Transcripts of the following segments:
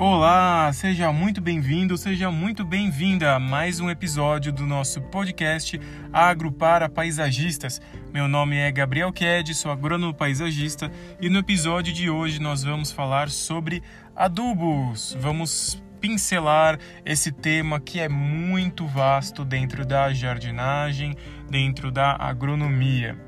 Olá, seja muito bem-vindo, seja muito bem-vinda a mais um episódio do nosso podcast Agro para Paisagistas. Meu nome é Gabriel Ked, sou agrônomo paisagista e no episódio de hoje nós vamos falar sobre adubos. Vamos pincelar esse tema que é muito vasto dentro da jardinagem, dentro da agronomia.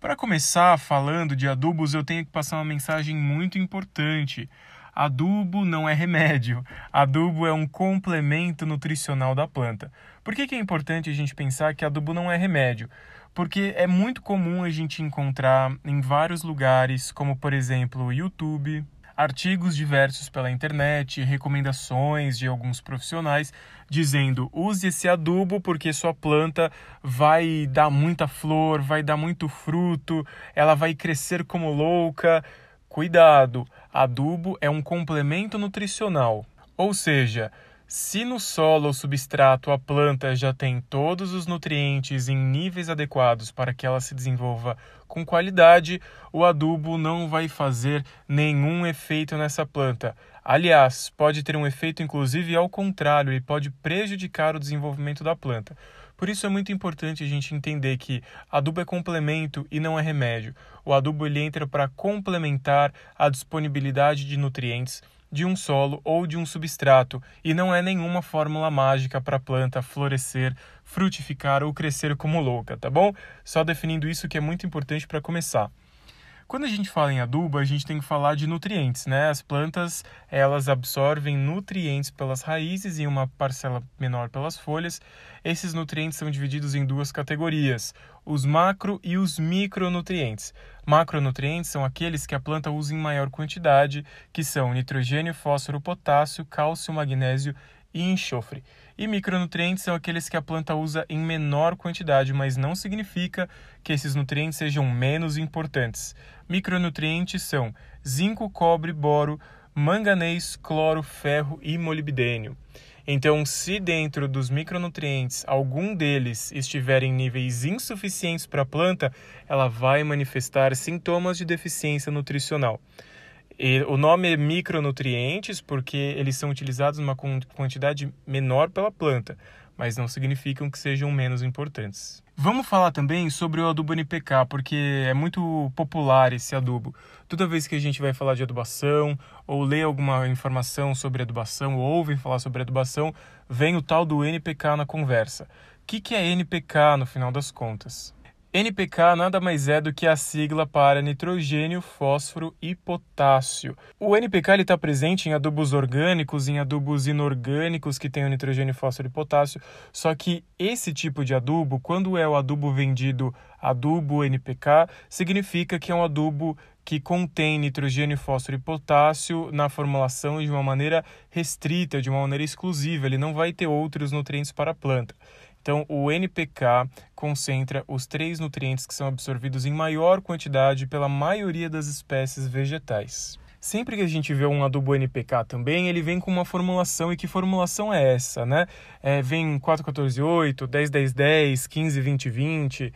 Para começar falando de adubos, eu tenho que passar uma mensagem muito importante. Adubo não é remédio. Adubo é um complemento nutricional da planta. Por que, que é importante a gente pensar que adubo não é remédio? Porque é muito comum a gente encontrar em vários lugares, como por exemplo o YouTube, artigos diversos pela internet, recomendações de alguns profissionais dizendo use esse adubo porque sua planta vai dar muita flor, vai dar muito fruto, ela vai crescer como louca. Cuidado, adubo é um complemento nutricional, ou seja, se no solo ou substrato a planta já tem todos os nutrientes em níveis adequados para que ela se desenvolva com qualidade, o adubo não vai fazer nenhum efeito nessa planta. Aliás, pode ter um efeito inclusive ao contrário, ele pode prejudicar o desenvolvimento da planta. Por isso é muito importante a gente entender que adubo é complemento e não é remédio. O adubo ele entra para complementar a disponibilidade de nutrientes de um solo ou de um substrato e não é nenhuma fórmula mágica para a planta florescer, frutificar ou crescer como louca, tá bom? Só definindo isso que é muito importante para começar. Quando a gente fala em adubo, a gente tem que falar de nutrientes, né? As plantas, elas absorvem nutrientes pelas raízes e uma parcela menor pelas folhas. Esses nutrientes são divididos em duas categorias: os macro e os micronutrientes. Macronutrientes são aqueles que a planta usa em maior quantidade, que são nitrogênio, fósforo, potássio, cálcio, magnésio e enxofre. E micronutrientes são aqueles que a planta usa em menor quantidade, mas não significa que esses nutrientes sejam menos importantes. Micronutrientes são zinco, cobre, boro, manganês, cloro, ferro e molibdênio. Então, se dentro dos micronutrientes algum deles estiver em níveis insuficientes para a planta, ela vai manifestar sintomas de deficiência nutricional. E o nome é micronutrientes porque eles são utilizados numa quantidade menor pela planta, mas não significam que sejam menos importantes. Vamos falar também sobre o adubo NPK, porque é muito popular esse adubo. Toda vez que a gente vai falar de adubação, ou lê alguma informação sobre adubação, ou ouve falar sobre adubação, vem o tal do NPK na conversa. O que é NPK no final das contas? NPK nada mais é do que a sigla para nitrogênio, fósforo e potássio. O NPK está presente em adubos orgânicos, em adubos inorgânicos que têm nitrogênio, fósforo e potássio, só que esse tipo de adubo, quando é o adubo vendido adubo NPK, significa que é um adubo que contém nitrogênio, fósforo e potássio na formulação de uma maneira restrita, de uma maneira exclusiva, ele não vai ter outros nutrientes para a planta. Então, o NPK concentra os três nutrientes que são absorvidos em maior quantidade pela maioria das espécies vegetais. Sempre que a gente vê um adubo NPK também, ele vem com uma formulação. E que formulação é essa, né? É, vem 414-8, 10-10-10, 15-20-20.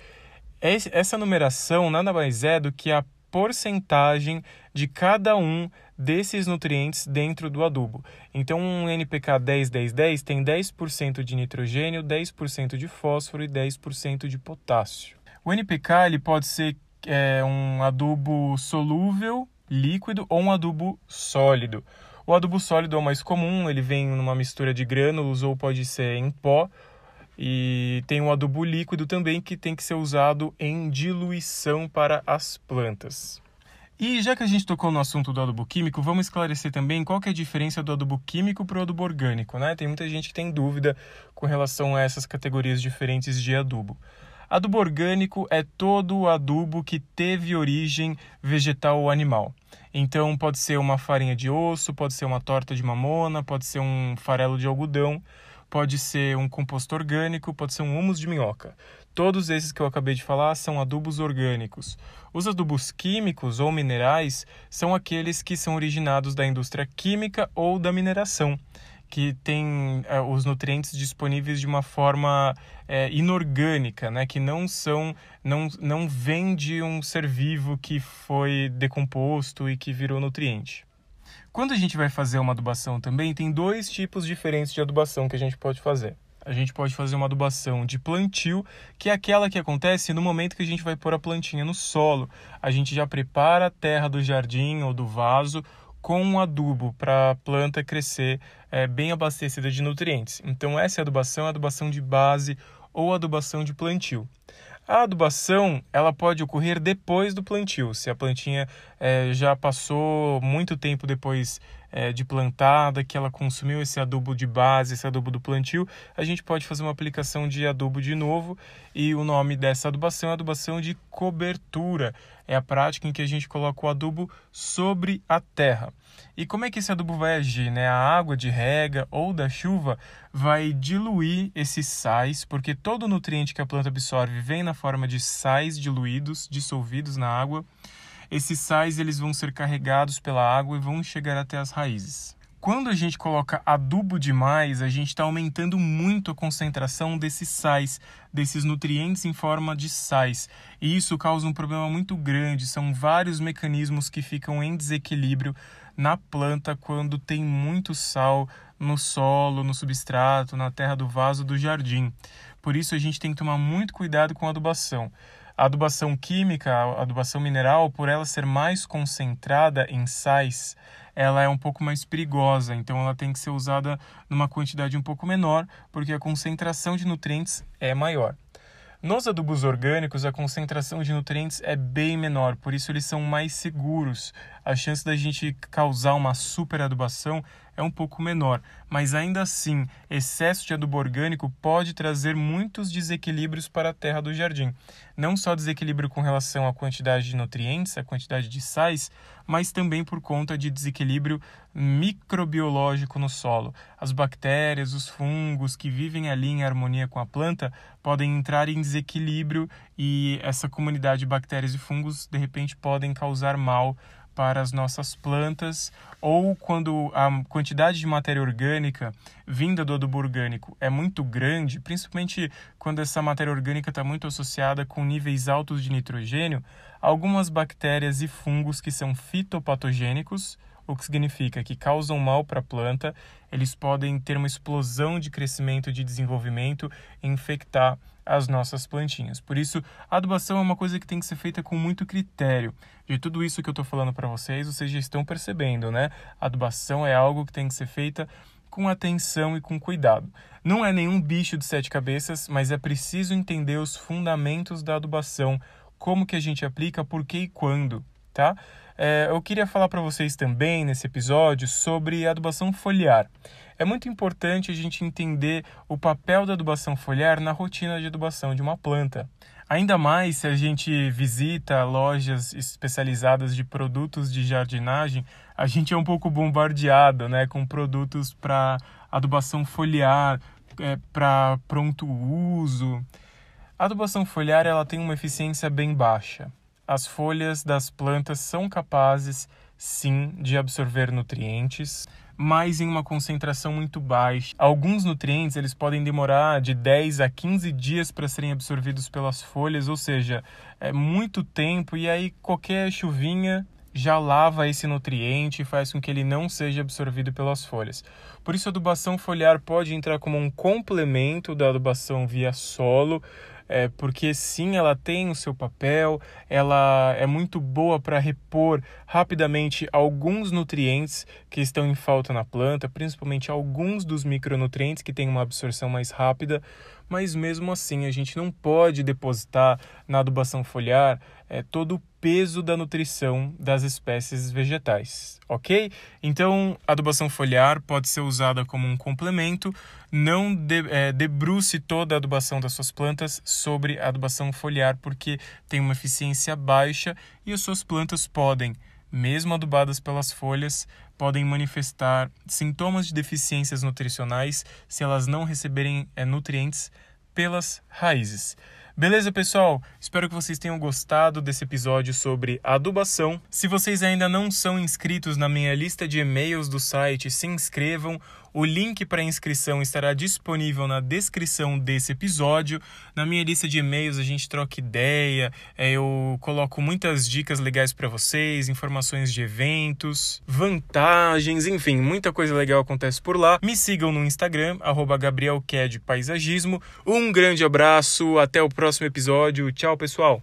Essa numeração nada mais é do que a porcentagem de cada um desses nutrientes dentro do adubo. Então, um NPK 10-10-10 tem 10% de nitrogênio, 10% de fósforo e 10% de potássio. O NPK ele pode ser é, um adubo solúvel, líquido ou um adubo sólido. O adubo sólido é o mais comum, ele vem numa mistura de grânulos ou pode ser em pó. E tem o adubo líquido também que tem que ser usado em diluição para as plantas. E já que a gente tocou no assunto do adubo químico, vamos esclarecer também qual que é a diferença do adubo químico para o adubo orgânico, né? Tem muita gente que tem dúvida com relação a essas categorias diferentes de adubo. Adubo orgânico é todo o adubo que teve origem vegetal ou animal. Então pode ser uma farinha de osso, pode ser uma torta de mamona, pode ser um farelo de algodão, pode ser um composto orgânico, pode ser um humus de minhoca. Todos esses que eu acabei de falar são adubos orgânicos. Os adubos químicos ou minerais são aqueles que são originados da indústria química ou da mineração, que tem é, os nutrientes disponíveis de uma forma é, inorgânica, né? Que não são, não, não vem de um ser vivo que foi decomposto e que virou nutriente. Quando a gente vai fazer uma adubação também, tem dois tipos diferentes de adubação que a gente pode fazer. A gente pode fazer uma adubação de plantio, que é aquela que acontece no momento que a gente vai pôr a plantinha no solo. A gente já prepara a terra do jardim ou do vaso com um adubo para a planta crescer é, bem abastecida de nutrientes. Então, essa é adubação, a adubação de base ou adubação de plantio. A adubação ela pode ocorrer depois do plantio. Se a plantinha é, já passou muito tempo depois é, de plantada, que ela consumiu esse adubo de base, esse adubo do plantio, a gente pode fazer uma aplicação de adubo de novo. E o nome dessa adubação é adubação de cobertura. É a prática em que a gente coloca o adubo sobre a terra. E como é que esse adubo vai agir? Né? A água de rega ou da chuva vai diluir esses sais, porque todo nutriente que a planta absorve vem na forma de sais diluídos, dissolvidos na água. Esses sais eles vão ser carregados pela água e vão chegar até as raízes. Quando a gente coloca adubo demais, a gente está aumentando muito a concentração desses sais, desses nutrientes em forma de sais. E isso causa um problema muito grande. São vários mecanismos que ficam em desequilíbrio na planta quando tem muito sal no solo, no substrato, na terra do vaso do jardim. Por isso a gente tem que tomar muito cuidado com a adubação. A adubação química, a adubação mineral, por ela ser mais concentrada em sais, ela é um pouco mais perigosa, então ela tem que ser usada numa quantidade um pouco menor, porque a concentração de nutrientes é maior. Nos adubos orgânicos, a concentração de nutrientes é bem menor, por isso eles são mais seguros. A chance da gente causar uma superadubação é um pouco menor, mas ainda assim, excesso de adubo orgânico pode trazer muitos desequilíbrios para a terra do jardim. Não só desequilíbrio com relação à quantidade de nutrientes, à quantidade de sais, mas também por conta de desequilíbrio microbiológico no solo. As bactérias, os fungos que vivem ali em harmonia com a planta podem entrar em desequilíbrio e essa comunidade de bactérias e fungos de repente podem causar mal para as nossas plantas ou quando a quantidade de matéria orgânica vinda do adubo orgânico é muito grande, principalmente quando essa matéria orgânica está muito associada com níveis altos de nitrogênio, algumas bactérias e fungos que são fitopatogênicos, o que significa que causam mal para a planta, eles podem ter uma explosão de crescimento de desenvolvimento e infectar as nossas plantinhas. Por isso, a adubação é uma coisa que tem que ser feita com muito critério. De tudo isso que eu estou falando para vocês, vocês já estão percebendo, né? A adubação é algo que tem que ser feita com atenção e com cuidado. Não é nenhum bicho de sete cabeças, mas é preciso entender os fundamentos da adubação, como que a gente aplica, por que e quando, tá? É, eu queria falar para vocês também nesse episódio sobre adubação foliar. É muito importante a gente entender o papel da adubação foliar na rotina de adubação de uma planta. Ainda mais se a gente visita lojas especializadas de produtos de jardinagem, a gente é um pouco bombardeado né, com produtos para adubação foliar, é, para pronto uso. A adubação foliar ela tem uma eficiência bem baixa as folhas das plantas são capazes, sim, de absorver nutrientes, mas em uma concentração muito baixa. Alguns nutrientes eles podem demorar de 10 a 15 dias para serem absorvidos pelas folhas, ou seja, é muito tempo e aí qualquer chuvinha já lava esse nutriente e faz com que ele não seja absorvido pelas folhas. Por isso a adubação foliar pode entrar como um complemento da adubação via solo, é, porque sim, ela tem o seu papel, ela é muito boa para repor rapidamente alguns nutrientes que estão em falta na planta, principalmente alguns dos micronutrientes que têm uma absorção mais rápida, mas mesmo assim a gente não pode depositar na adubação foliar é, todo o peso da nutrição das espécies vegetais, ok? Então, a adubação foliar pode ser usada como um complemento, não de, é, debruce toda a adubação das suas plantas sobre a adubação foliar, porque tem uma eficiência baixa e as suas plantas podem, mesmo adubadas pelas folhas, podem manifestar sintomas de deficiências nutricionais se elas não receberem é, nutrientes pelas raízes. Beleza, pessoal? Espero que vocês tenham gostado desse episódio sobre adubação. Se vocês ainda não são inscritos na minha lista de e-mails do site, se inscrevam. O link para inscrição estará disponível na descrição desse episódio. Na minha lista de e-mails a gente troca ideia, é, eu coloco muitas dicas legais para vocês, informações de eventos, vantagens, enfim, muita coisa legal acontece por lá. Me sigam no Instagram, GabrielCad Paisagismo. Um grande abraço, até o próximo episódio. Tchau, pessoal!